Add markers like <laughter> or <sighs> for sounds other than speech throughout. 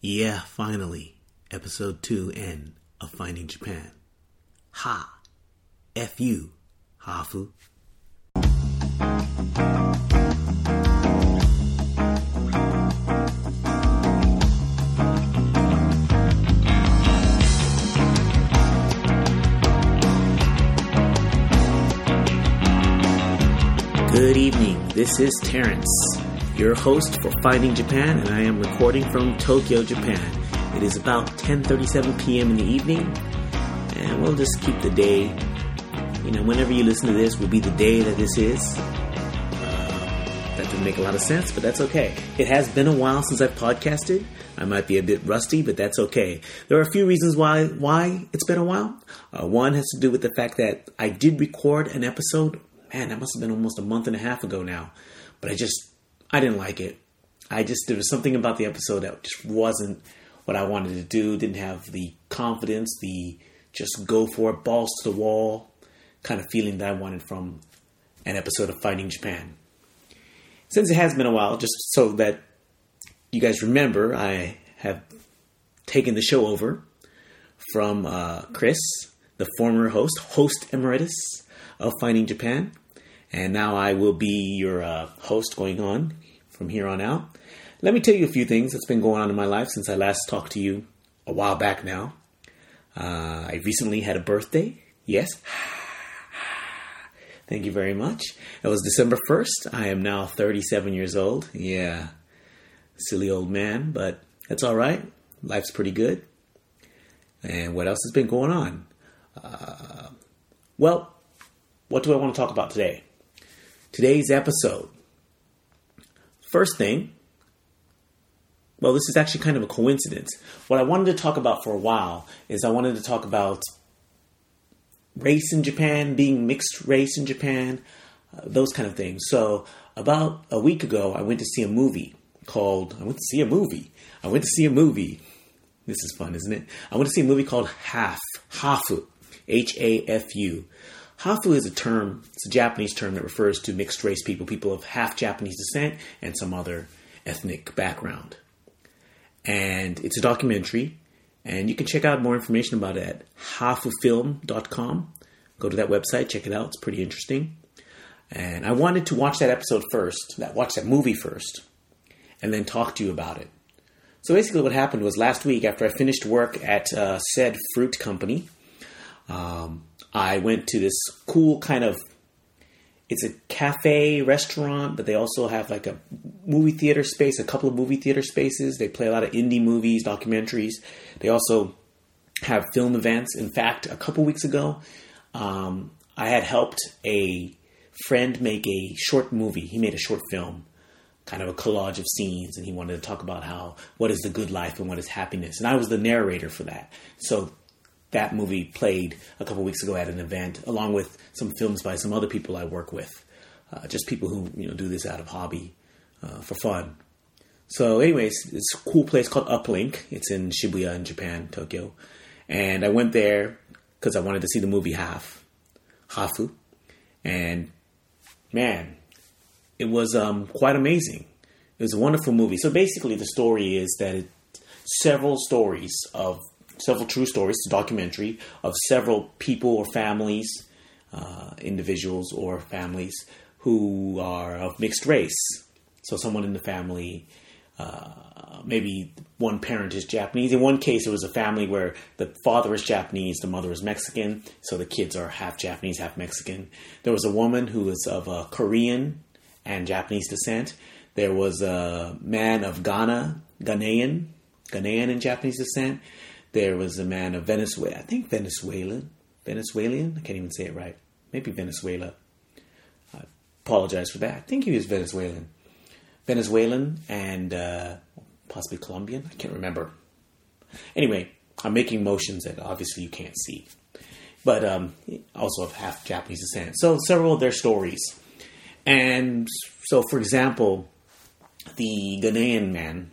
Yeah, finally. Episode 2N of Finding Japan. Ha! F you, Hafu. Good evening. This is Terrence, your host for Finding Japan, and I am recording from Tokyo, Japan. It is about 10:37 p.m. in the evening, and we'll just keep the day. You know, whenever you listen to this, will be the day that this is. Uh, that didn't make a lot of sense, but that's okay. It has been a while since I've podcasted. I might be a bit rusty, but that's okay. There are a few reasons why why it's been a while. Uh, one has to do with the fact that I did record an episode man, that must have been almost a month and a half ago now. But I just, I didn't like it. I just, there was something about the episode that just wasn't what I wanted to do. Didn't have the confidence, the just go for it, balls to the wall kind of feeling that I wanted from an episode of Finding Japan. Since it has been a while, just so that you guys remember, I have taken the show over from uh, Chris, the former host, host emeritus of Finding Japan. And now I will be your uh, host going on from here on out. Let me tell you a few things that's been going on in my life since I last talked to you a while back now. Uh, I recently had a birthday. Yes. <sighs> Thank you very much. It was December 1st. I am now 37 years old. Yeah. Silly old man, but that's all right. Life's pretty good. And what else has been going on? Uh, well, what do I want to talk about today? Today's episode. First thing, well, this is actually kind of a coincidence. What I wanted to talk about for a while is I wanted to talk about race in Japan, being mixed race in Japan, uh, those kind of things. So, about a week ago, I went to see a movie called, I went to see a movie. I went to see a movie. This is fun, isn't it? I went to see a movie called Half, Hafu, H A F U. Hafu is a term, it's a Japanese term that refers to mixed race people, people of half Japanese descent and some other ethnic background. And it's a documentary, and you can check out more information about it at hafufilm.com. Go to that website, check it out, it's pretty interesting. And I wanted to watch that episode first, that watch that movie first, and then talk to you about it. So basically, what happened was last week after I finished work at uh, said fruit company, um, I went to this cool kind of it's a cafe restaurant, but they also have like a movie theater space, a couple of movie theater spaces. They play a lot of indie movies, documentaries. They also have film events. In fact, a couple weeks ago, um, I had helped a friend make a short movie. He made a short film, kind of a collage of scenes, and he wanted to talk about how what is the good life and what is happiness. And I was the narrator for that. So that movie played a couple weeks ago at an event, along with some films by some other people I work with, uh, just people who you know do this out of hobby uh, for fun. So, anyways, it's a cool place called Uplink. It's in Shibuya in Japan, Tokyo, and I went there because I wanted to see the movie Half, Hafu, and man, it was um, quite amazing. It was a wonderful movie. So basically, the story is that it, several stories of several true stories, it's a documentary of several people or families, uh, individuals or families who are of mixed race. So someone in the family, uh, maybe one parent is Japanese. In one case, it was a family where the father is Japanese, the mother is Mexican, so the kids are half Japanese, half Mexican. There was a woman who was of Korean and Japanese descent. There was a man of Ghana, Ghanaian, Ghanaian and Japanese descent. There was a man of Venezuela, I think Venezuelan, Venezuelan. I can't even say it right. Maybe Venezuela. I apologize for that. I think he was Venezuelan, Venezuelan and uh, possibly Colombian. I can't remember. Anyway, I'm making motions that obviously you can't see, but um, also of half Japanese descent. So several of their stories, and so for example, the Ghanaian man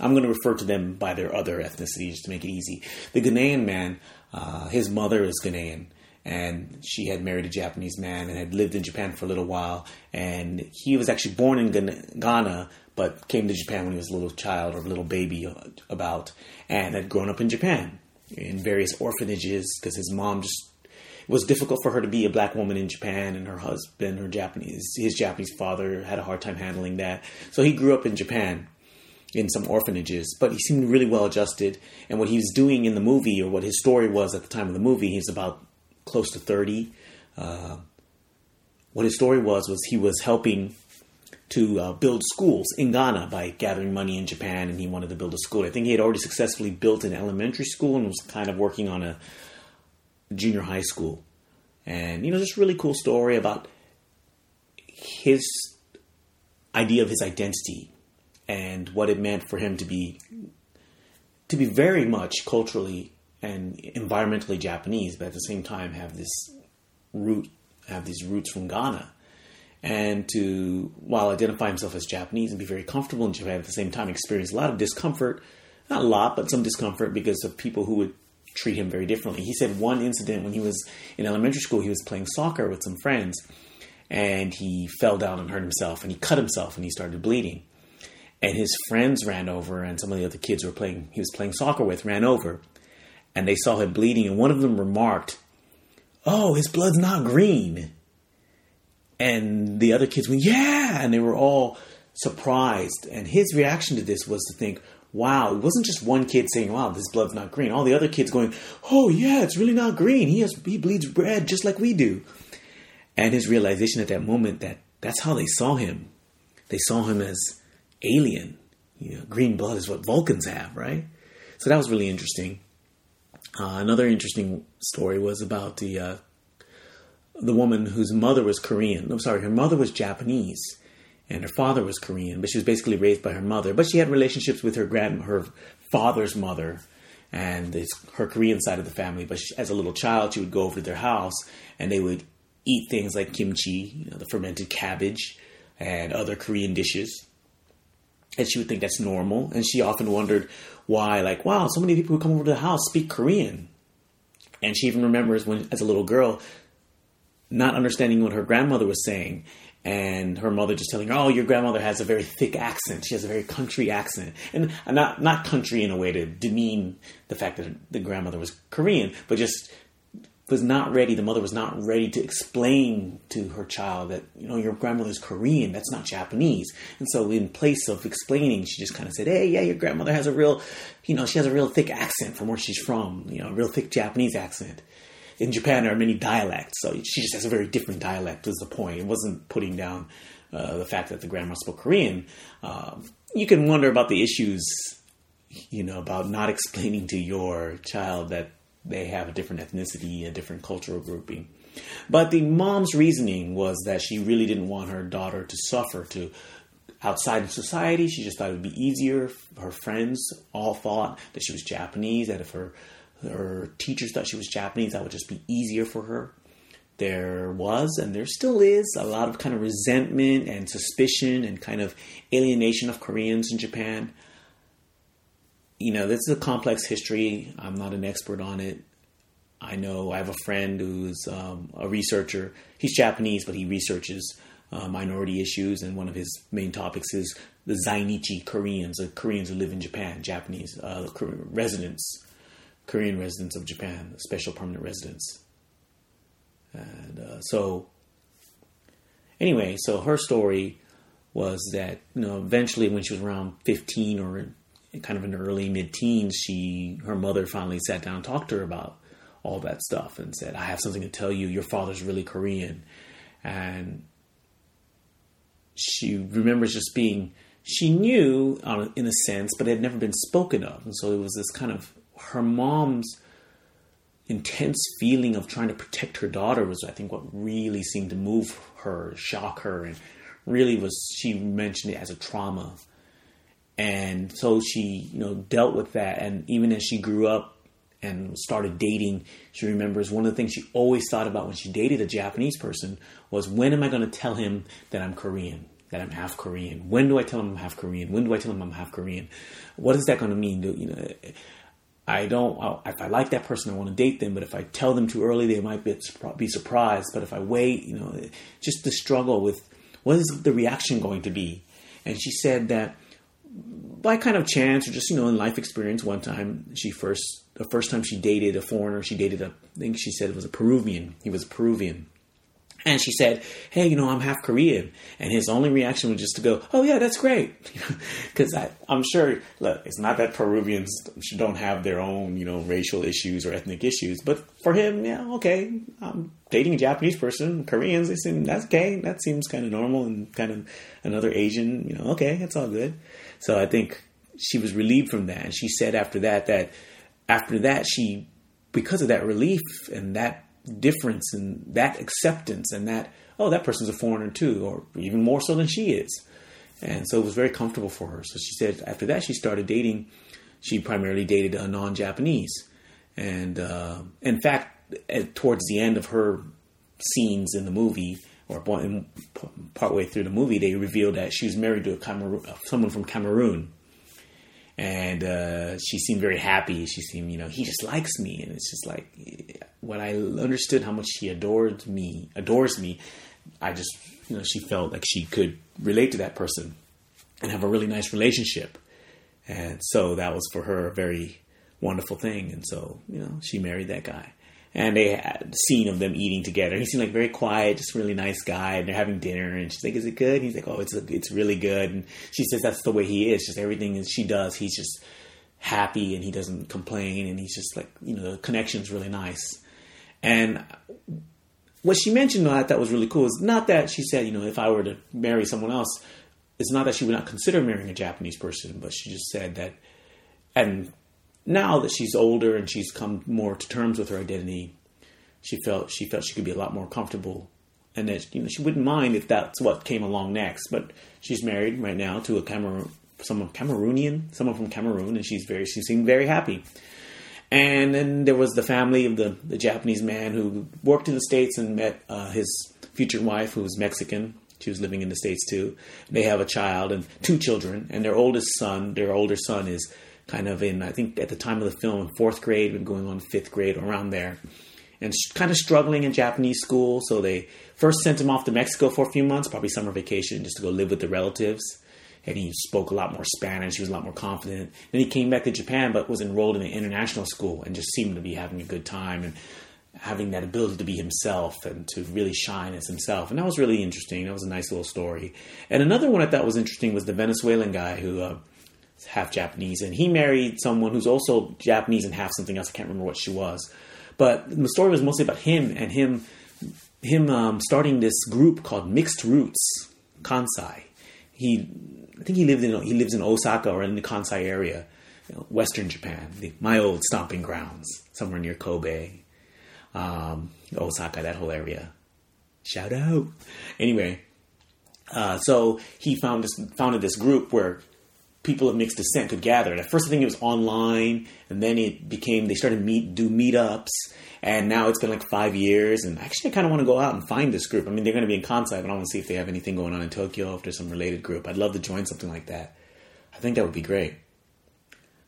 I'm going to refer to them by their other ethnicities to make it easy. The Ghanaian man, uh, his mother is Ghanaian, and she had married a Japanese man and had lived in Japan for a little while. And he was actually born in Ghana, but came to Japan when he was a little child or a little baby about, and had grown up in Japan in various orphanages because his mom just it was difficult for her to be a black woman in Japan, and her husband, her Japanese, his Japanese father, had a hard time handling that. So he grew up in Japan in some orphanages, but he seemed really well adjusted. And what he was doing in the movie, or what his story was at the time of the movie, he's about close to thirty. Uh, what his story was was he was helping to uh, build schools in Ghana by gathering money in Japan, and he wanted to build a school. I think he had already successfully built an elementary school and was kind of working on a junior high school. And, you know, just really cool story about his idea of his identity and what it meant for him to be to be very much culturally and environmentally Japanese, but at the same time have this root have these roots from Ghana. And to while identify himself as Japanese and be very comfortable in Japan at the same time experience a lot of discomfort, not a lot, but some discomfort because of people who would treat him very differently. He said one incident when he was in elementary school, he was playing soccer with some friends and he fell down and hurt himself and he cut himself and he started bleeding. And his friends ran over and some of the other kids were playing he was playing soccer with ran over and they saw him bleeding and one of them remarked, "Oh, his blood's not green." And the other kids went, "Yeah!" and they were all surprised. And his reaction to this was to think, wow, it wasn't just one kid saying, wow, this blood's not green. All the other kids going, oh yeah, it's really not green. He has he bleeds red just like we do. And his realization at that moment that that's how they saw him. They saw him as alien. You know, green blood is what Vulcans have, right? So that was really interesting. Uh, another interesting story was about the uh, the woman whose mother was Korean. I'm sorry, her mother was Japanese, and her father was Korean, but she was basically raised by her mother. But she had relationships with her grand, her father's mother, and it's her Korean side of the family. But she, as a little child, she would go over to their house, and they would eat things like kimchi, you know, the fermented cabbage, and other Korean dishes. And she would think that's normal, and she often wondered why, like, wow, so many people who come over to the house speak Korean. And she even remembers when, as a little girl, not understanding what her grandmother was saying and her mother just telling her, "Oh, your grandmother has a very thick accent. She has a very country accent, and not not country in a way to demean the fact that the grandmother was Korean, but just was not ready. The mother was not ready to explain to her child that you know your grandmother's Korean. That's not Japanese. And so, in place of explaining, she just kind of said, "Hey, yeah, your grandmother has a real, you know, she has a real thick accent from where she's from. You know, a real thick Japanese accent." in Japan there are many dialects, so she just has a very different dialect. Was the point? It wasn't putting down uh, the fact that the grandma spoke Korean. Um, you can wonder about the issues, you know, about not <laughs> explaining to your child that they have a different ethnicity, a different cultural grouping. But the mom's reasoning was that she really didn't want her daughter to suffer to outside in society. She just thought it would be easier. Her friends all thought that she was Japanese, that if her her teachers thought she was Japanese, that would just be easier for her. There was, and there still is, a lot of kind of resentment and suspicion and kind of alienation of Koreans in Japan. You know, this is a complex history. I'm not an expert on it. I know I have a friend who's um, a researcher. He's Japanese, but he researches uh, minority issues, and one of his main topics is the Zainichi Koreans, the Koreans who live in Japan, Japanese uh, residents Korean residents of Japan, special permanent residents. And uh, so, anyway, so her story was that you know eventually when she was around 15 or kind of in the early mid teens, she her mother finally sat down and talked to her about all that stuff and said, "I have something to tell you. Your father's really Korean," and she remembers just being she knew uh, in a sense, but it had never been spoken of, and so it was this kind of her mom's intense feeling of trying to protect her daughter was, I think, what really seemed to move her, shock her, and really was she mentioned it as a trauma. And so she, you know, dealt with that. And even as she grew up and started dating, she remembers one of the things she always thought about when she dated a Japanese person was when am I going to tell him that I'm Korean? that I'm half Korean. When do I tell him I'm half Korean? When do I tell him I'm half Korean? What is that going to mean? Do, you know, I don't, if I like that person, I want to date them. But if I tell them too early, they might be, be surprised. But if I wait, you know, just the struggle with what is the reaction going to be? and she said that by kind of chance or just you know in life experience, one time she first the first time she dated a foreigner, she dated a I think she said it was a Peruvian. He was Peruvian. And she said, "Hey, you know, I'm half Korean." And his only reaction was just to go, "Oh yeah, that's great," <laughs> because I'm sure. Look, it's not that Peruvians don't have their own, you know, racial issues or ethnic issues, but for him, yeah, okay, I'm dating a Japanese person. Koreans, they seem that's okay. That seems kind of normal, and kind of another Asian, you know, okay, it's all good. So I think she was relieved from that, and she said after that that after that she, because of that relief and that difference and that acceptance and that oh that person's a foreigner too or even more so than she is. And so it was very comfortable for her. So she said after that she started dating she primarily dated a non-japanese. And uh, in fact at, towards the end of her scenes in the movie or partway through the movie they revealed that she was married to a Cameroon, someone from cameroon and uh, she seemed very happy. She seemed, you know, he just likes me, and it's just like when I understood how much she adored me, adores me. I just, you know, she felt like she could relate to that person and have a really nice relationship, and so that was for her a very wonderful thing. And so, you know, she married that guy and they had scene of them eating together. He seemed like very quiet, just really nice guy, and they're having dinner. And she's like, "Is it good?" And he's like, "Oh, it's a, it's really good." And she says that's the way he is. Just everything she does, he's just happy and he doesn't complain, and he's just like you know the connection's really nice. And what she mentioned that I thought was really cool is not that she said, you know, if I were to marry someone else, it's not that she would not consider marrying a Japanese person, but she just said that, and now that she's older and she's come more to terms with her identity, she felt she felt she could be a lot more comfortable, and that you know she wouldn't mind if that's what came along next. But she's married right now to a Cameroon, someone Cameroonian, someone from Cameroon, and she's very she seemed very happy. And then there was the family of the, the Japanese man who worked in the States and met uh, his future wife, who was Mexican. She was living in the States too. They have a child and two children, and their oldest son, their older son, is kind of in, I think at the time of the film, fourth grade, been going on fifth grade, around there, and kind of struggling in Japanese school. So they first sent him off to Mexico for a few months, probably summer vacation, just to go live with the relatives. And he spoke a lot more Spanish. He was a lot more confident. Then he came back to Japan, but was enrolled in an international school and just seemed to be having a good time and having that ability to be himself and to really shine as himself. And that was really interesting. That was a nice little story. And another one I thought was interesting was the Venezuelan guy who uh, half Japanese, and he married someone who's also Japanese and half something else. I can't remember what she was, but the story was mostly about him and him him um, starting this group called Mixed Roots Kansai. He I think he lived in he lives in Osaka or in the Kansai area, you know, Western Japan, the, my old stomping grounds, somewhere near Kobe, um, Osaka, that whole area. Shout out. Anyway, uh, so he found this, founded this group where people of mixed descent could gather. And at first, I think it was online, and then it became they started meet do meetups, and now it's been like five years. And actually, I kind of want to go out and find this group. I mean, they're going to be in Kansai, but I want to see if they have anything going on in Tokyo. If there's some related group, I'd love to join something like that. I think that would be great.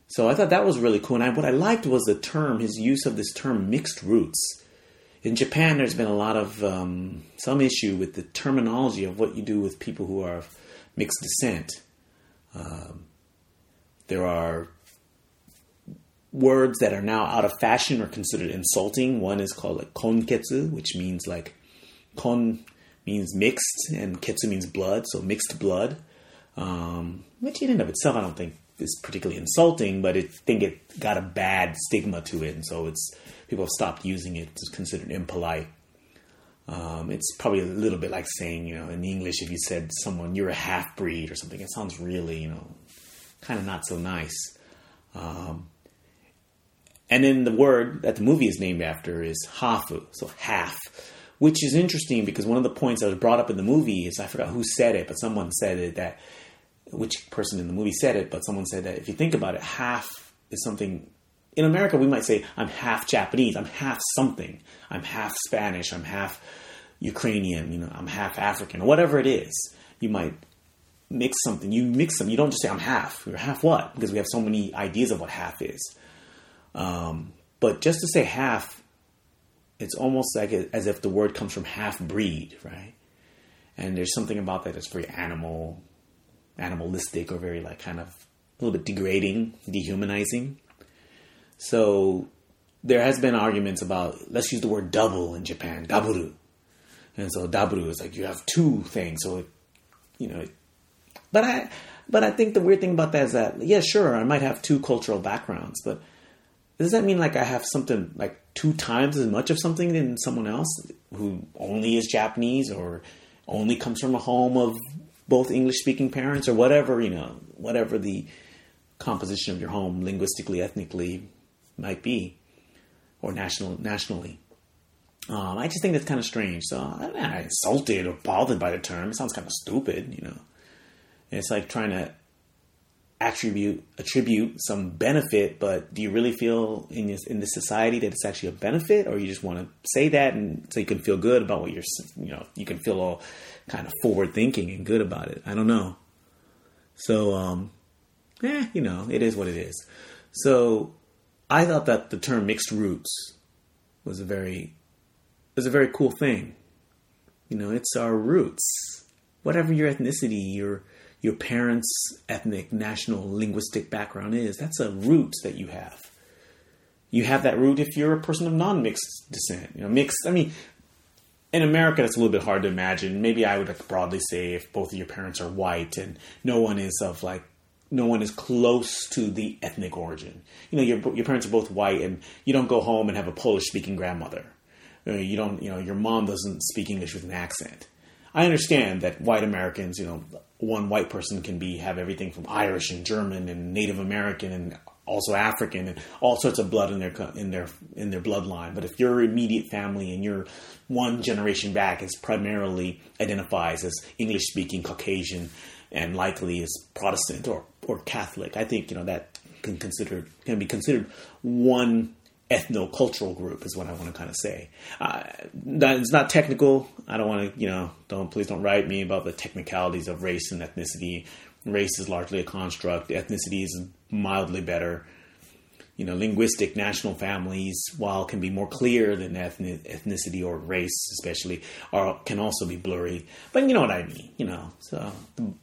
So I thought that was really cool. And I, what I liked was the term, his use of this term, mixed roots. In Japan, there's been a lot of um, some issue with the terminology of what you do with people who are of mixed descent. Um, there are words that are now out of fashion or considered insulting. One is called like konketsu, which means like kon means mixed and ketsu means blood, so mixed blood. Um, which in and of itself, I don't think is particularly insulting, but I think it got a bad stigma to it, and so it's people have stopped using it. It's considered impolite. Um, it's probably a little bit like saying, you know, in English, if you said someone you're a half breed or something, it sounds really, you know, kind of not so nice. Um, and then the word that the movie is named after is hafu, so half, which is interesting because one of the points that was brought up in the movie is I forgot who said it, but someone said it that which person in the movie said it, but someone said that if you think about it, half is something. In America, we might say I'm half Japanese, I'm half something, I'm half Spanish, I'm half Ukrainian, you know, I'm half African, whatever it is. You might mix something. You mix them. You don't just say I'm half. You're half what? Because we have so many ideas of what half is. Um, but just to say half, it's almost like as if the word comes from half breed, right? And there's something about that that's very animal, animalistic or very like kind of a little bit degrading, dehumanizing. So there has been arguments about let's use the word double in Japan, daburu. And so daburu is like you have two things. So it, you know, but I but I think the weird thing about that is that yeah, sure, I might have two cultural backgrounds, but does that mean like I have something like two times as much of something than someone else who only is Japanese or only comes from a home of both English speaking parents or whatever, you know, whatever the composition of your home linguistically, ethnically might be or national nationally. Um, I just think that's kind of strange. So I'm not insulted or bothered by the term. It sounds kind of stupid, you know. It's like trying to attribute attribute some benefit, but do you really feel in this in this society that it's actually a benefit, or you just want to say that and so you can feel good about what you're you know you can feel all kind of forward thinking and good about it. I don't know. So um, eh, you know, it is what it is. So I thought that the term mixed roots was a very was a very cool thing. You know, it's our roots. Whatever your ethnicity, your your parents' ethnic, national, linguistic background is. That's a root that you have. You have that root if you're a person of non-mixed descent. You know, mixed. I mean, in America, it's a little bit hard to imagine. Maybe I would like broadly say if both of your parents are white and no one is of like no one is close to the ethnic origin. You know, your your parents are both white, and you don't go home and have a Polish speaking grandmother. Uh, you don't, you know, your mom doesn't speak English with an accent. I understand that white Americans, you know, one white person can be have everything from Irish and German and Native American and also African and all sorts of blood in their in their in their bloodline. But if your immediate family and your one generation back is primarily identifies as English speaking Caucasian and likely is Protestant or or Catholic, I think you know that can consider can be considered one ethno-cultural group is what I want to kind of say. Uh, that, it's not technical. I don't want to, you know, don't please don't write me about the technicalities of race and ethnicity. Race is largely a construct. Ethnicity is mildly better. You know, linguistic national families, while can be more clear than ethnic, ethnicity or race, especially, are can also be blurry. But you know what I mean. You know, so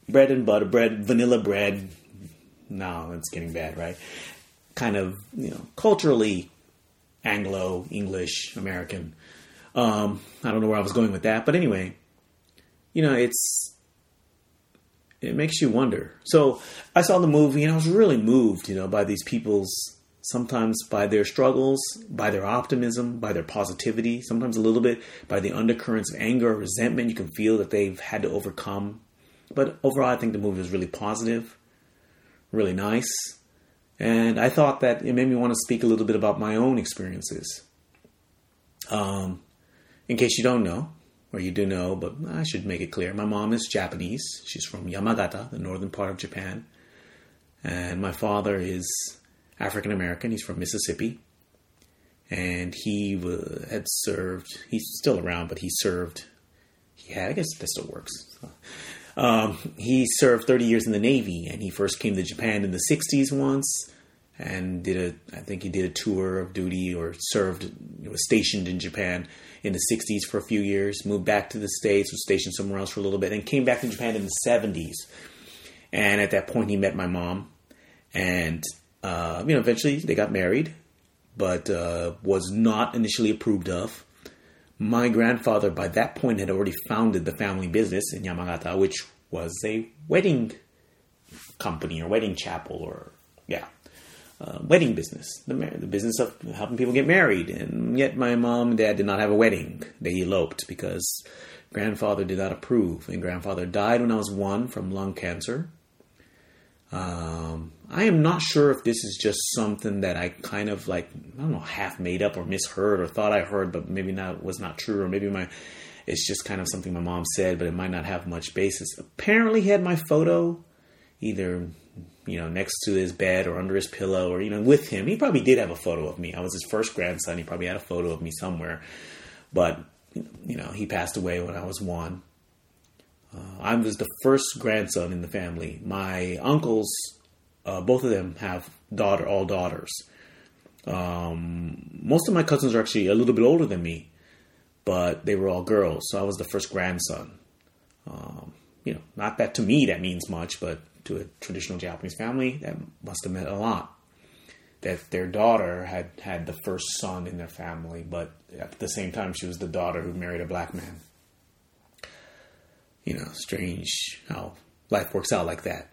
bread and butter, bread, vanilla bread. No, it's getting bad, right? Kind of, you know, culturally Anglo, English, American. Um, I don't know where I was going with that, but anyway, you know, it's it makes you wonder. So I saw the movie and I was really moved, you know, by these people's sometimes by their struggles, by their optimism, by their positivity, sometimes a little bit by the undercurrents of anger or resentment you can feel that they've had to overcome. But overall, I think the movie was really positive, really nice. And I thought that it made me want to speak a little bit about my own experiences. Um, in case you don't know, or you do know, but I should make it clear. My mom is Japanese. She's from Yamagata, the northern part of Japan. And my father is African American. He's from Mississippi. And he had served, he's still around, but he served, he had, I guess that still works. Um, he served 30 years in the Navy, and he first came to Japan in the 60s once, and did a, I think he did a tour of duty or served, was stationed in Japan in the 60s for a few years, moved back to the States, was stationed somewhere else for a little bit, and came back to Japan in the 70s. And at that point, he met my mom, and uh, you know, eventually they got married, but uh, was not initially approved of my grandfather by that point had already founded the family business in Yamagata, which was a wedding company or wedding chapel or yeah, uh, wedding business, the, the business of helping people get married. And yet my mom and dad did not have a wedding; they eloped because grandfather did not approve, and grandfather died when I was one from lung cancer. Um, I am not sure if this is just something that I kind of like, I don't know, half made up or misheard or thought I heard, but maybe not was not true, or maybe my it's just kind of something my mom said, but it might not have much basis. Apparently, he had my photo either you know next to his bed or under his pillow or know with him. He probably did have a photo of me. I was his first grandson. He probably had a photo of me somewhere, but you know he passed away when I was one. Uh, I was the first grandson in the family. My uncles, uh, both of them have daughter, all daughters. Um, most of my cousins are actually a little bit older than me, but they were all girls, so I was the first grandson. Um, you know, not that to me that means much, but to a traditional Japanese family, that must have meant a lot. That their daughter had had the first son in their family, but at the same time, she was the daughter who married a black man. You know, strange how life works out like that.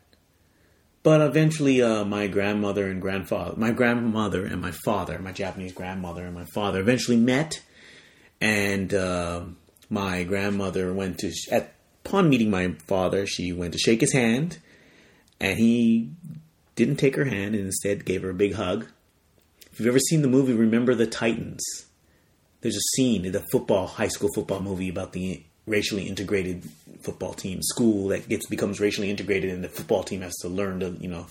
But eventually, uh, my grandmother and grandfather, my grandmother and my father, my Japanese grandmother and my father eventually met. And uh, my grandmother went to, at, upon meeting my father, she went to shake his hand. And he didn't take her hand and instead gave her a big hug. If you've ever seen the movie Remember the Titans, there's a scene in the football, high school football movie about the racially integrated football team, school that gets becomes racially integrated, and the football team has to learn to you know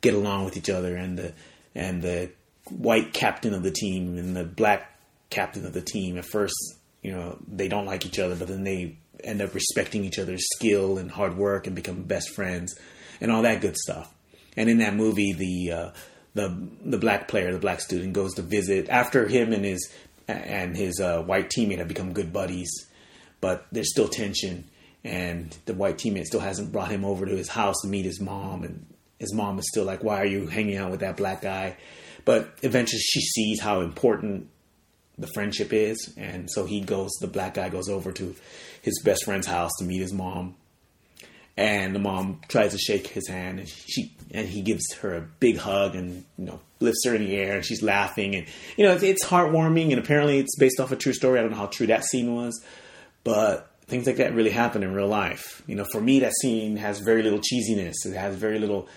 get along with each other, and the and the white captain of the team and the black captain of the team at first you know they don't like each other, but then they end up respecting each other's skill and hard work and become best friends and all that good stuff. And in that movie, the uh, the the black player, the black student, goes to visit after him and his and his uh, white teammate have become good buddies, but there's still tension, and the white teammate still hasn't brought him over to his house to meet his mom, and his mom is still like, "Why are you hanging out with that black guy?" But eventually, she sees how important the friendship is, and so he goes. The black guy goes over to his best friend's house to meet his mom, and the mom tries to shake his hand and she and he gives her a big hug and you know lifts her in the air and she's laughing. And you know it's, it's heartwarming and apparently it's based off a true story. I don't know how true that scene was but things like that really happen in real life you know for me that scene has very little cheesiness it has very little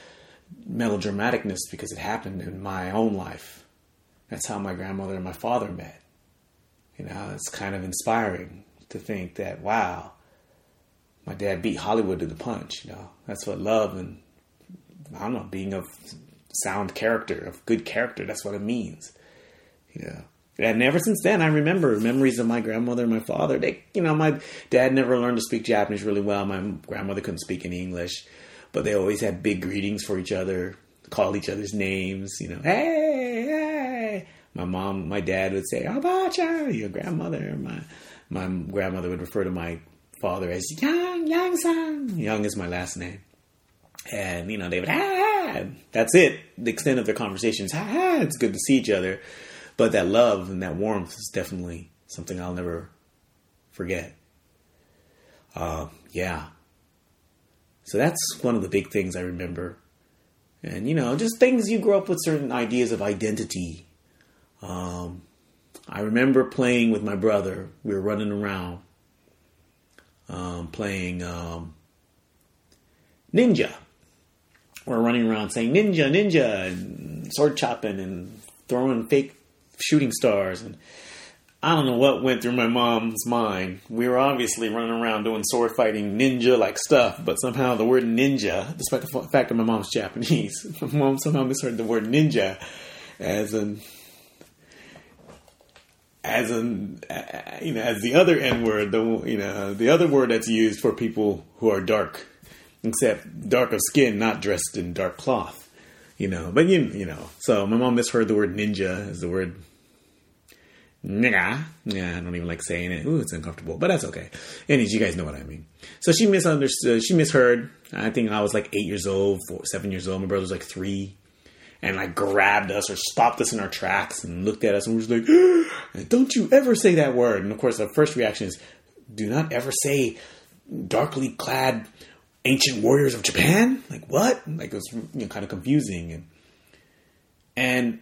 melodramaticness because it happened in my own life that's how my grandmother and my father met you know it's kind of inspiring to think that wow my dad beat Hollywood to the punch. You know, that's what love and I don't know, being of sound character, of good character. That's what it means. You know, and ever since then, I remember memories of my grandmother and my father. They, you know, my dad never learned to speak Japanese really well. My grandmother couldn't speak any English, but they always had big greetings for each other, called each other's names. You know, hey, hey. My mom, my dad would say, "Abacha," your grandmother. My my grandmother would refer to my father as Yang Young son. Young is my last name. And, you know, they would, ah, that's it. The extent of their conversations, ah, it's good to see each other. But that love and that warmth is definitely something I'll never forget. Uh, yeah. So that's one of the big things I remember. And, you know, just things you grow up with certain ideas of identity. Um, I remember playing with my brother. We were running around um, playing um, ninja. We're running around saying ninja, ninja, and sword chopping and throwing fake shooting stars. And I don't know what went through my mom's mind. We were obviously running around doing sword fighting ninja like stuff, but somehow the word ninja, despite the fact that my mom's Japanese, <laughs> my mom somehow misheard the word ninja as an as an you know as the other N word, the you know the other word that's used for people who are dark, except dark of skin, not dressed in dark cloth. You know, but you you know, so my mom misheard the word ninja as the word nigga. Yeah, I don't even like saying it. Ooh, it's uncomfortable, but that's okay. Anyways, you guys know what I mean. So she misunderstood. She misheard. I think I was like eight years old, four, seven years old. My brother was like three and like grabbed us or stopped us in our tracks and looked at us and was like, <gasps> "Don't you ever say that word!" And of course, our first reaction is, "Do not ever say darkly clad ancient warriors of Japan." Like what? Like it was you know, kind of confusing and and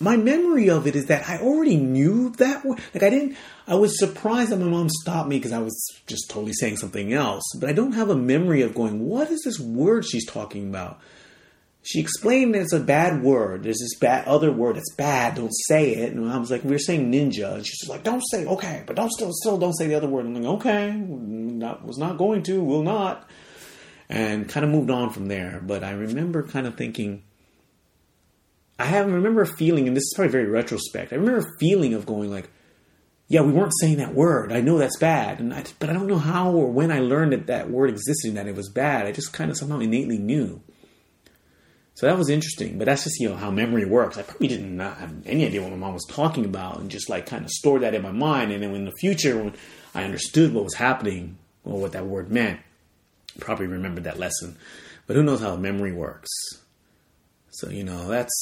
my memory of it is that I already knew that. Like I didn't. I was surprised that my mom stopped me because I was just totally saying something else. But I don't have a memory of going, "What is this word she's talking about?" she explained it's a bad word. There's this bad other word that's bad. Don't say it. And I was like, we are saying ninja, and she's like, don't say okay, but don't still still don't say the other word. I'm like, okay, not, was not going to, will not, and kind of moved on from there. But I remember kind of thinking, I have remember a feeling, and this is probably very retrospect. I remember feeling of going like, yeah, we weren't saying that word. I know that's bad, and I, but I don't know how or when I learned that that word existed and that it was bad. I just kind of somehow innately knew. So that was interesting, but that's just you know how memory works. I probably did not have any idea what my mom was talking about, and just like kind of stored that in my mind. And then in the future, when I understood what was happening or what that word meant, probably remembered that lesson. But who knows how memory works? So, you know, that's.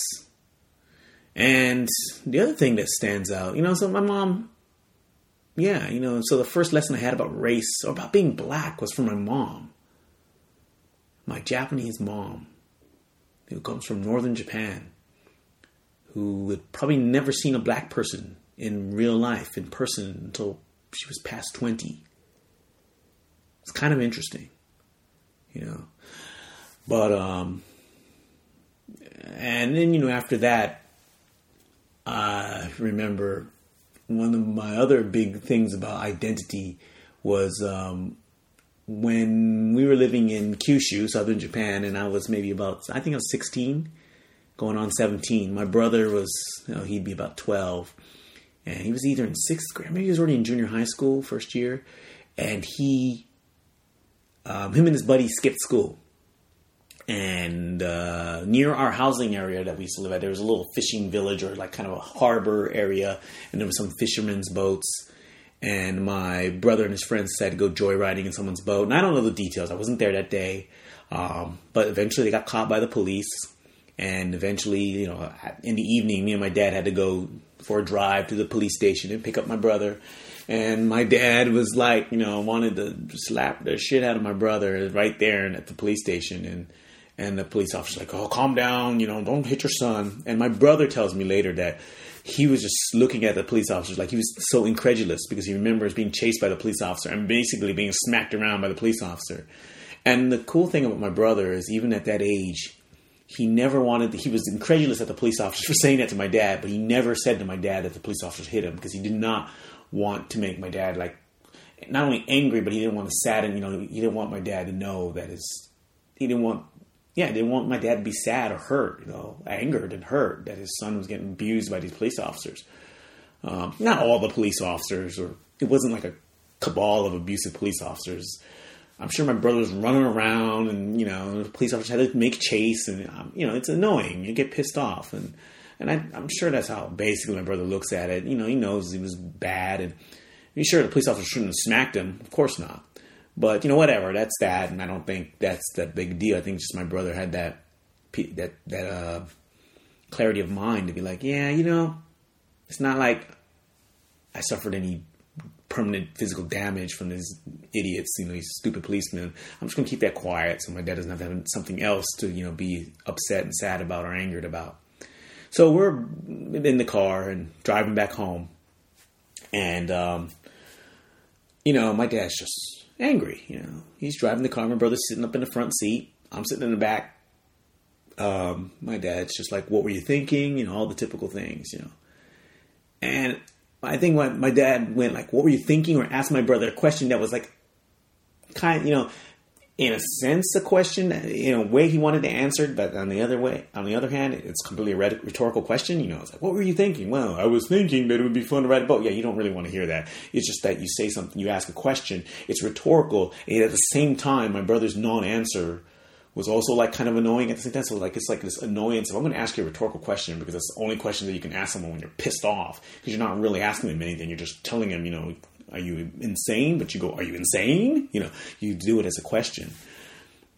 And the other thing that stands out, you know, so my mom, yeah, you know, so the first lesson I had about race or about being black was from my mom. My Japanese mom, who comes from northern Japan, who had probably never seen a black person in real life, in person, until she was past 20. It's kind of interesting, you know. But, um, and then, you know, after that, I remember one of my other big things about identity was um, when we were living in Kyushu, southern Japan, and I was maybe about, I think I was 16, going on 17. My brother was, you know, he'd be about 12. And he was either in sixth grade, maybe he was already in junior high school, first year. And he, um, him and his buddy skipped school. And uh, near our housing area that we used to live at, there was a little fishing village or like kind of a harbor area, and there was some fishermen's boats. And my brother and his friends said to go joyriding in someone's boat. And I don't know the details; I wasn't there that day. Um, but eventually, they got caught by the police. And eventually, you know, in the evening, me and my dad had to go for a drive to the police station and pick up my brother. And my dad was like, you know, wanted to slap the shit out of my brother right there and at the police station. And and the police officer's like, "Oh, calm down, you know, don't hit your son." And my brother tells me later that he was just looking at the police officers like he was so incredulous because he remembers being chased by the police officer and basically being smacked around by the police officer. And the cool thing about my brother is, even at that age, he never wanted. He was incredulous at the police officers for saying that to my dad, but he never said to my dad that the police officers hit him because he did not want to make my dad like not only angry, but he didn't want to sadden. You know, he didn't want my dad to know that his. He didn't want yeah, he didn't want my dad to be sad or hurt, you know, angered and hurt that his son was getting abused by these police officers. Um, not all the police officers, or it wasn't like a cabal of abusive police officers. I'm sure my brother was running around, and you know, the police officers had to make chase, and um, you know, it's annoying. You get pissed off, and and I, am sure that's how basically my brother looks at it. You know, he knows he was bad, and he's sure the police officer shouldn't have smacked him. Of course not. But you know, whatever. That's that, and I don't think that's that big deal. I think just my brother had that that that uh, clarity of mind to be like, yeah, you know, it's not like I suffered any permanent physical damage from these idiots, you know, these stupid policemen. I'm just gonna keep that quiet so my dad doesn't have have something else to, you know, be upset and sad about or angered about. So we're in the car and driving back home, and um, you know, my dad's just angry. You know, he's driving the car. My brother's sitting up in the front seat. I'm sitting in the back. Um, my dad's just like, "What were you thinking?" You know, all the typical things. You know, and I think my my dad went like, "What were you thinking?" or asked my brother a question that was like, kind, you know, in a sense a question in a way he wanted to answer but on the other way on the other hand it's completely a rhetorical question you know it's like what were you thinking? Well i was thinking that it would be fun to ride a boat. Yeah you don't really want to hear that. It's just that you say something you ask a question it's rhetorical and at the same time my brother's non-answer was also like kind of annoying at the same time. So like it's like this annoyance If i'm going to ask you a rhetorical question because it's the only question that you can ask someone when you're pissed off because you're not really asking them anything you're just telling them you know are you insane? But you go, are you insane? You know, you do it as a question.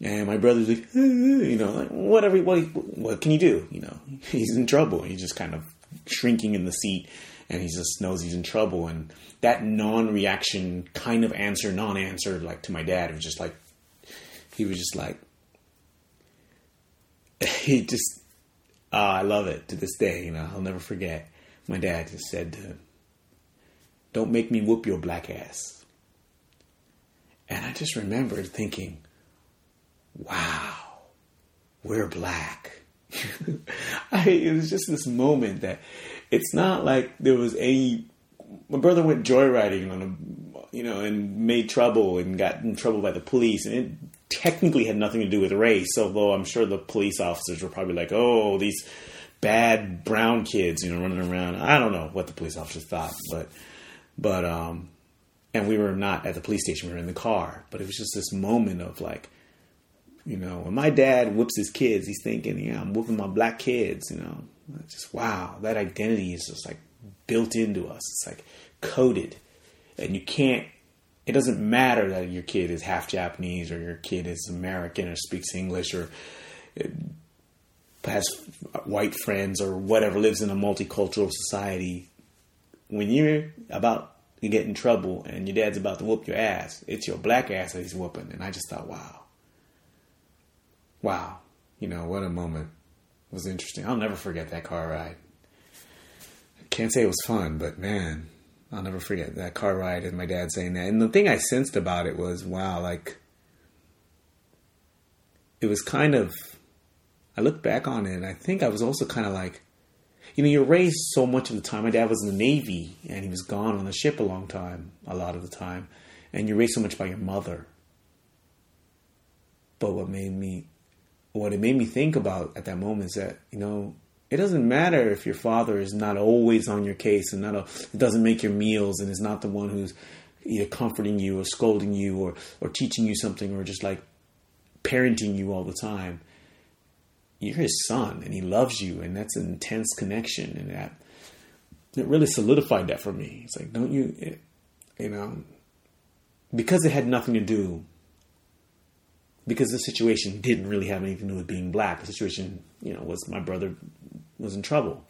And my brother's like, you know, like whatever. What what can you do? You know, <laughs> he's in trouble. He's just kind of shrinking in the seat, and he just knows he's in trouble. And that non-reaction kind of answer, non-answer, like to my dad, it was just like he was just like <laughs> he just. Oh, I love it to this day. You know, I'll never forget. My dad just said to don't make me whoop your black ass. And I just remember thinking, wow, we're black. <laughs> I, it was just this moment that it's not like there was any. My brother went joyriding on a, you know, and made trouble and got in trouble by the police, and it technically had nothing to do with race. Although I'm sure the police officers were probably like, "Oh, these bad brown kids," you know, running around. I don't know what the police officers thought, but but um, and we were not at the police station; we were in the car. But it was just this moment of like, you know, when my dad whoops his kids, he's thinking, yeah, I'm whooping my black kids. You know, just wow, that identity is just like built into us. It's like coded, and you can't it doesn't matter that your kid is half Japanese or your kid is American or speaks English or has white friends or whatever, lives in a multicultural society. When you're about to get in trouble and your dad's about to whoop your ass, it's your black ass that he's whooping. And I just thought, wow. Wow. You know, what a moment. It was interesting. I'll never forget that car ride. Can't say it was fun, but man, I'll never forget that car ride and my dad saying that. And the thing I sensed about it was, wow, like it was kind of. I look back on it, and I think I was also kind of like, you know, you're raised so much of the time. My dad was in the Navy, and he was gone on the ship a long time, a lot of the time, and you're raised so much by your mother. But what made me, what it made me think about at that moment is that you know it doesn't matter if your father is not always on your case and not a, doesn't make your meals and is not the one who's either comforting you or scolding you or or teaching you something or just like parenting you all the time. You're his son and he loves you and that's an intense connection and that it really solidified that for me. It's like don't you it, you know because it had nothing to do because the situation didn't really have anything to do with being black. The situation, you know, was my brother was in trouble.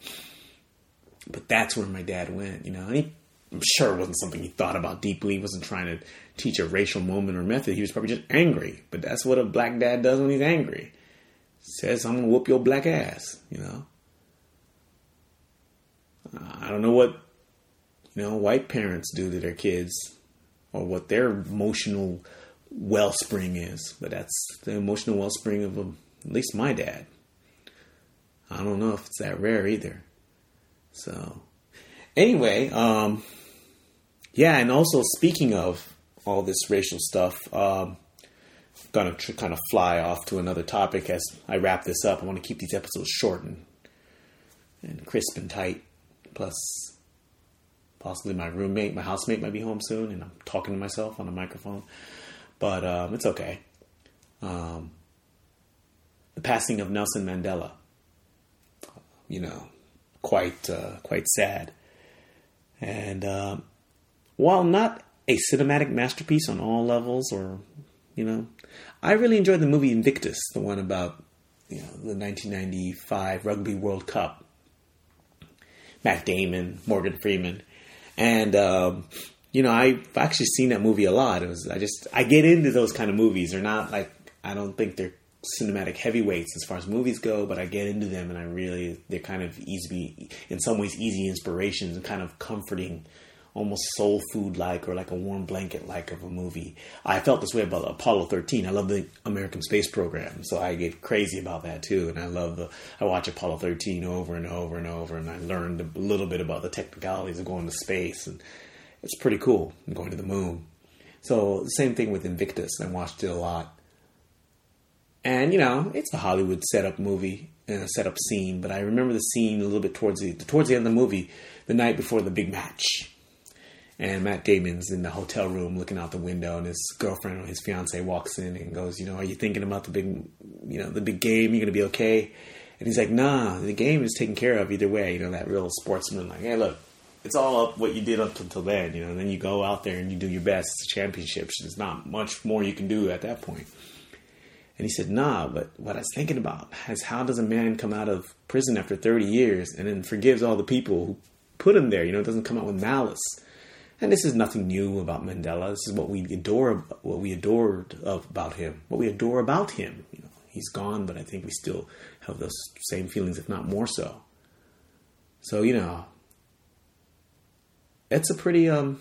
But that's where my dad went, you know. And he, I'm sure it wasn't something he thought about deeply. He wasn't trying to teach a racial moment or method. He was probably just angry. But that's what a black dad does when he's angry. Says, I'm going to whoop your black ass, you know. I don't know what, you know, white parents do to their kids or what their emotional wellspring is, but that's the emotional wellspring of a, at least my dad. I don't know if it's that rare either. So, anyway, um, yeah, and also speaking of all this racial stuff, um, I'm gonna tr- kind of fly off to another topic as I wrap this up. I want to keep these episodes short and, and crisp and tight. Plus, possibly my roommate, my housemate might be home soon, and I'm talking to myself on a microphone, but um, it's okay. Um, the passing of Nelson Mandela you know, quite uh, quite sad. And uh, while not a cinematic masterpiece on all levels, or you know, I really enjoyed the movie Invictus, the one about you know the 1995 Rugby World Cup. Matt Damon, Morgan Freeman, and um, you know I've actually seen that movie a lot. It was I just I get into those kind of movies. They're not like I don't think they're cinematic heavyweights as far as movies go, but I get into them and I really they're kind of easy, in some ways, easy inspirations and kind of comforting, almost soul food like or like a warm blanket like of a movie. I felt this way about Apollo 13. I love the American space program, so I get crazy about that too. And I love the I watch Apollo 13 over and over and over, and I learned a little bit about the technicalities of going to space, and it's pretty cool. going to the moon. So same thing with Invictus. I watched it a lot and you know, it's a Hollywood setup movie and a setup scene. But I remember the scene a little bit towards the towards the end of the movie, the night before the big match. And Matt Damon's in the hotel room looking out the window, and his girlfriend or his fiance walks in and goes, "You know, are you thinking about the big, you know, the big game? You're gonna be okay?" And he's like, "Nah, the game is taken care of either way." You know, that real sportsman, like, "Hey, look, it's all up what you did up until then. You know, and then you go out there and you do your best. It's a championship. There's not much more you can do at that point." And he said, Nah, but what I was thinking about is how does a man come out of prison after 30 years and then forgives all the people who put him there? You know, it doesn't come out with malice. And this is nothing new about Mandela. This is what we adore, what we adored about him, what we adore about him. You know, he's gone, but I think we still have those same feelings, if not more so. So you know, it's a pretty um,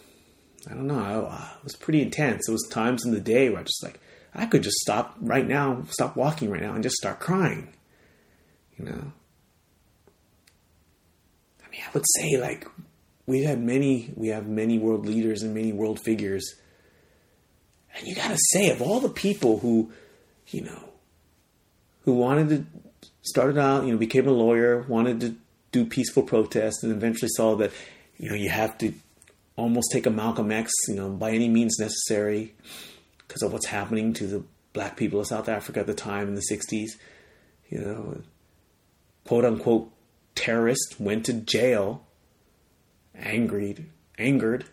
I don't know. It was pretty intense. It was times in the day where I just like I could just stop right now, stop walking right now, and just start crying. You know? I mean, I would say, like, we had many, we have many world leaders and many world figures. And you gotta say, of all the people who, you know, who wanted to, started out, you know, became a lawyer, wanted to do peaceful protest, and eventually saw that, you know, you have to almost take a Malcolm X, you know, by any means necessary because of what's happening to the black people of South Africa at the time in the 60s. You know, quote unquote terrorist went to jail, angered, angered,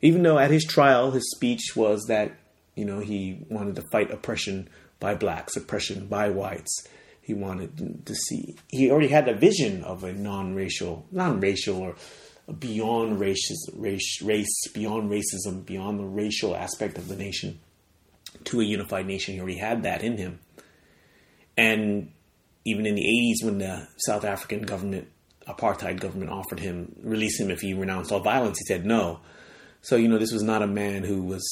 Even though at his trial, his speech was that, you know, he wanted to fight oppression by blacks, oppression by whites. He wanted to see, he already had a vision of a non racial, non racial or beyond races, race, race, beyond racism, beyond the racial aspect of the nation to a unified nation. He already had that in him. And even in the 80s, when the South African government, apartheid government, offered him, release him if he renounced all violence, he said no. So, you know, this was not a man who was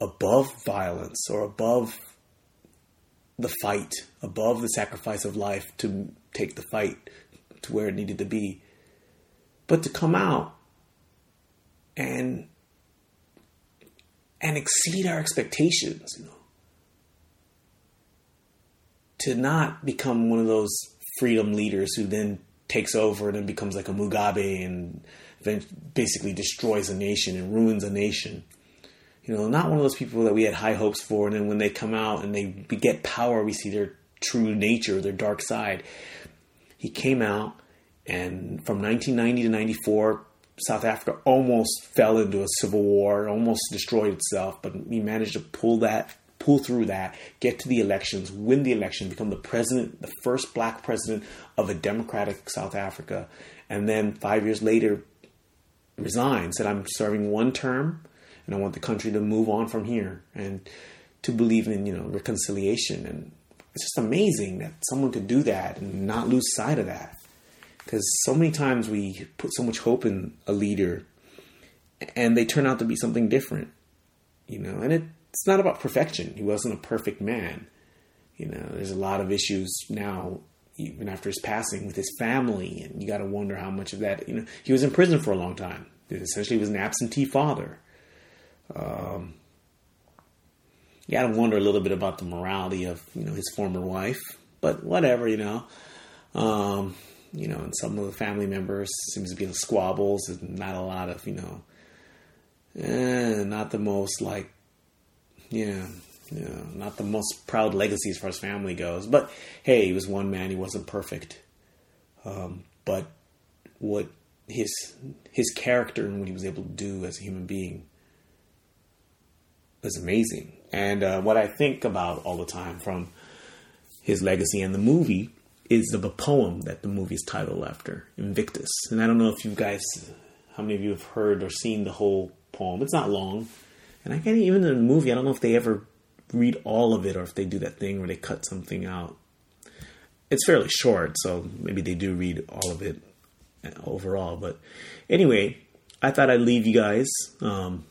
above violence or above the fight, above the sacrifice of life to take the fight to where it needed to be. But to come out and and exceed our expectations, you know. To not become one of those freedom leaders who then takes over and then becomes like a Mugabe and then basically destroys a nation and ruins a nation. You know, not one of those people that we had high hopes for, and then when they come out and they get power, we see their true nature, their dark side. He came out, and from 1990 to 94, South Africa almost fell into a civil war, almost destroyed itself, but he managed to pull that, pull through that, get to the elections, win the election, become the president, the first black president of a democratic South Africa, and then five years later, resign, said, "I'm serving one term, and I want the country to move on from here and to believe in you know reconciliation." And it's just amazing that someone could do that and not lose sight of that because so many times we put so much hope in a leader and they turn out to be something different you know and it, it's not about perfection. He wasn't a perfect man. You know there's a lot of issues now even after his passing with his family and you got to wonder how much of that you know he was in prison for a long time. Essentially he was an absentee father. Um, you got to wonder a little bit about the morality of you know his former wife but whatever you know. Um, you know, and some of the family members seems to be in squabbles and not a lot of, you know, eh, not the most like, yeah, know, not the most proud legacy as far as family goes. But hey, he was one man; he wasn't perfect. Um, but what his his character and what he was able to do as a human being was amazing. And uh, what I think about all the time from his legacy and the movie is a poem that the movie is titled after, Invictus. And I don't know if you guys, how many of you have heard or seen the whole poem. It's not long. And I can't even in the movie, I don't know if they ever read all of it or if they do that thing where they cut something out. It's fairly short, so maybe they do read all of it overall. But anyway, I thought I'd leave you guys um,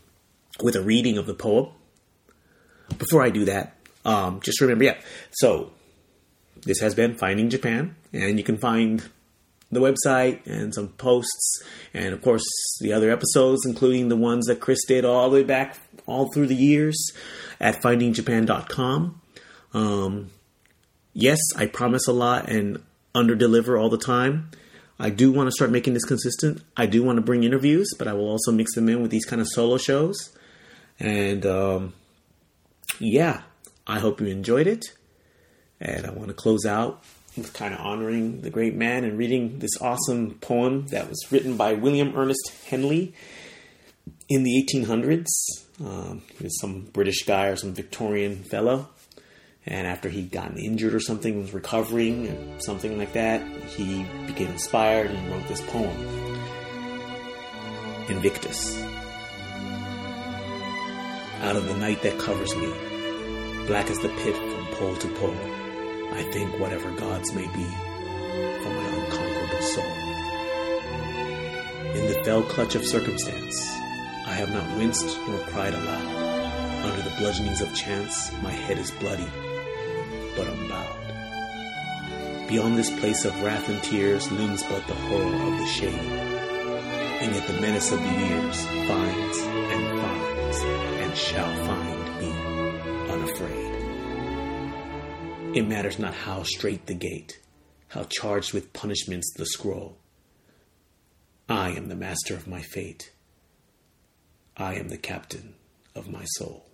with a reading of the poem. Before I do that, um, just remember, yeah. So this has been Finding Japan, and you can find the website and some posts, and of course the other episodes, including the ones that Chris did all the way back all through the years at findingjapan.com. Um, yes, I promise a lot and under deliver all the time. I do want to start making this consistent. I do want to bring interviews, but I will also mix them in with these kind of solo shows. And um, yeah, I hope you enjoyed it. And I want to close out with kind of honoring the great man and reading this awesome poem that was written by William Ernest Henley in the 1800s. Um, he was some British guy or some Victorian fellow. And after he'd gotten injured or something, was recovering and something like that, he became inspired and wrote this poem Invictus. Out of the night that covers me, black as the pit from pole to pole I think whatever gods may be for my unconquerable soul. In the fell clutch of circumstance, I have not winced nor cried aloud. Under the bludgeonings of chance, my head is bloody, but unbowed. Beyond this place of wrath and tears looms but the horror of the shade, and yet the menace of the years finds and finds and shall find It matters not how straight the gate, how charged with punishments the scroll. I am the master of my fate. I am the captain of my soul.